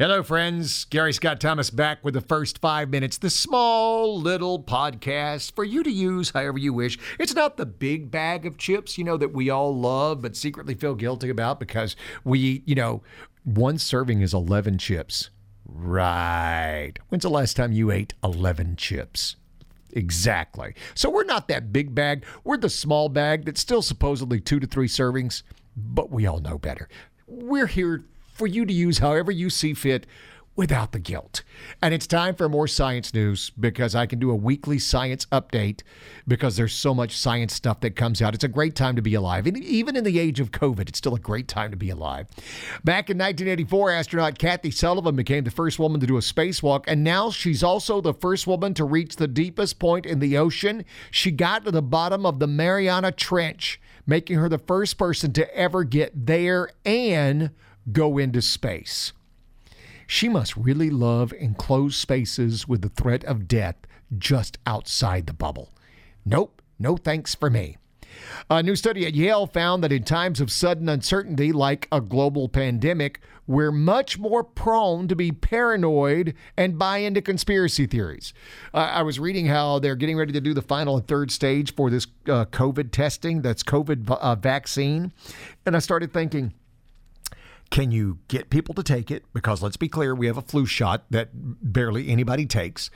Hello, friends. Gary Scott Thomas back with the first five minutes, the small little podcast for you to use however you wish. It's not the big bag of chips, you know, that we all love but secretly feel guilty about because we, you know, one serving is 11 chips. Right. When's the last time you ate 11 chips? Exactly. So we're not that big bag. We're the small bag that's still supposedly two to three servings, but we all know better. We're here for you to use however you see fit without the guilt. And it's time for more science news because I can do a weekly science update because there's so much science stuff that comes out. It's a great time to be alive. And even in the age of COVID, it's still a great time to be alive. Back in 1984, astronaut Kathy Sullivan became the first woman to do a spacewalk, and now she's also the first woman to reach the deepest point in the ocean. She got to the bottom of the Mariana Trench, making her the first person to ever get there and go into space. She must really love enclosed spaces with the threat of death just outside the bubble. Nope, no thanks for me. A new study at Yale found that in times of sudden uncertainty, like a global pandemic, we're much more prone to be paranoid and buy into conspiracy theories. Uh, I was reading how they're getting ready to do the final and third stage for this uh, COVID testing, that's COVID uh, vaccine. And I started thinking, can you get people to take it? Because let's be clear, we have a flu shot that barely anybody takes.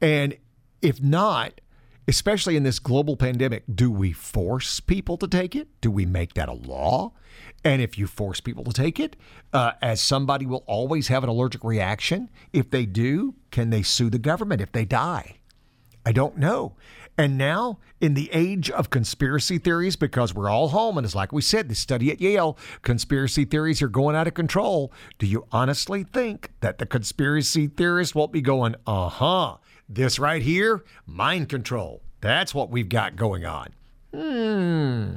And if not, especially in this global pandemic, do we force people to take it? Do we make that a law? And if you force people to take it, uh, as somebody will always have an allergic reaction, if they do, can they sue the government if they die? I don't know. And now, in the age of conspiracy theories, because we're all home, and it's like we said, the study at Yale, conspiracy theories are going out of control. Do you honestly think that the conspiracy theorists won't be going, uh huh, this right here, mind control? That's what we've got going on. Hmm.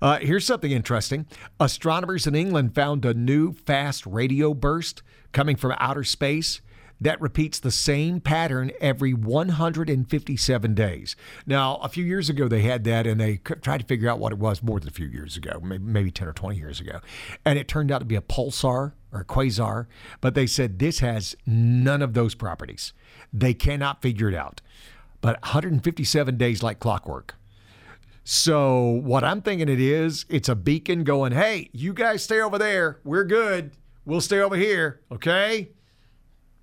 Uh, here's something interesting. Astronomers in England found a new fast radio burst coming from outer space that repeats the same pattern every 157 days. Now, a few years ago, they had that and they tried to figure out what it was more than a few years ago, maybe, maybe 10 or 20 years ago. And it turned out to be a pulsar or a quasar, but they said this has none of those properties. They cannot figure it out. But 157 days like clockwork. So, what I'm thinking it is, it's a beacon going, hey, you guys stay over there. We're good. We'll stay over here. Okay.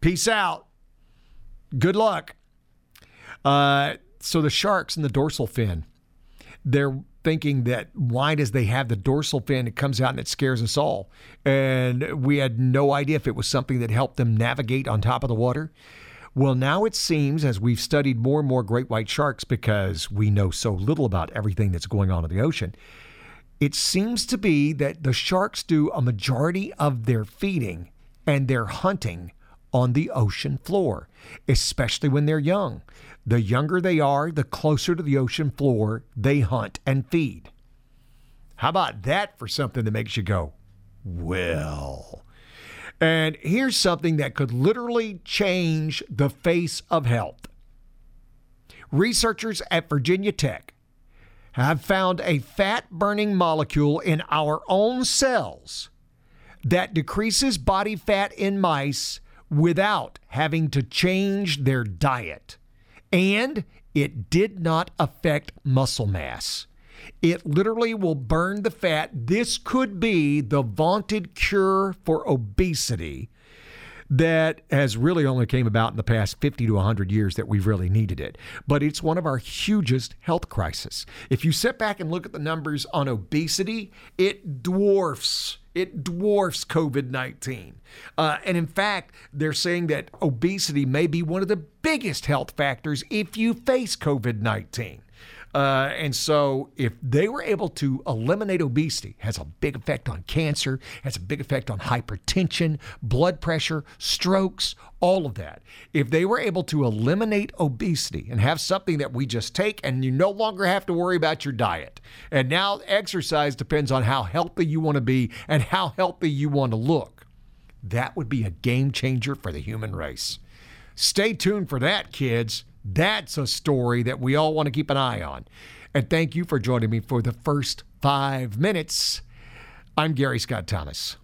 Peace out. Good luck. Uh, so the sharks and the dorsal fin, they're thinking that why does they have the dorsal fin? It comes out and it scares us all. And we had no idea if it was something that helped them navigate on top of the water. Well, now it seems, as we've studied more and more great white sharks, because we know so little about everything that's going on in the ocean, it seems to be that the sharks do a majority of their feeding and their hunting on the ocean floor, especially when they're young. The younger they are, the closer to the ocean floor they hunt and feed. How about that for something that makes you go, well? And here's something that could literally change the face of health. Researchers at Virginia Tech have found a fat burning molecule in our own cells that decreases body fat in mice without having to change their diet. And it did not affect muscle mass. It literally will burn the fat. This could be the vaunted cure for obesity that has really only came about in the past 50 to 100 years that we've really needed it. But it's one of our hugest health crises. If you sit back and look at the numbers on obesity, it dwarfs it dwarfs COVID 19. Uh, and in fact, they're saying that obesity may be one of the biggest health factors if you face COVID 19. Uh, and so, if they were able to eliminate obesity, has a big effect on cancer, has a big effect on hypertension, blood pressure, strokes, all of that. If they were able to eliminate obesity and have something that we just take, and you no longer have to worry about your diet, and now exercise depends on how healthy you want to be and how healthy you want to look, that would be a game changer for the human race. Stay tuned for that, kids. That's a story that we all want to keep an eye on. And thank you for joining me for the first five minutes. I'm Gary Scott Thomas.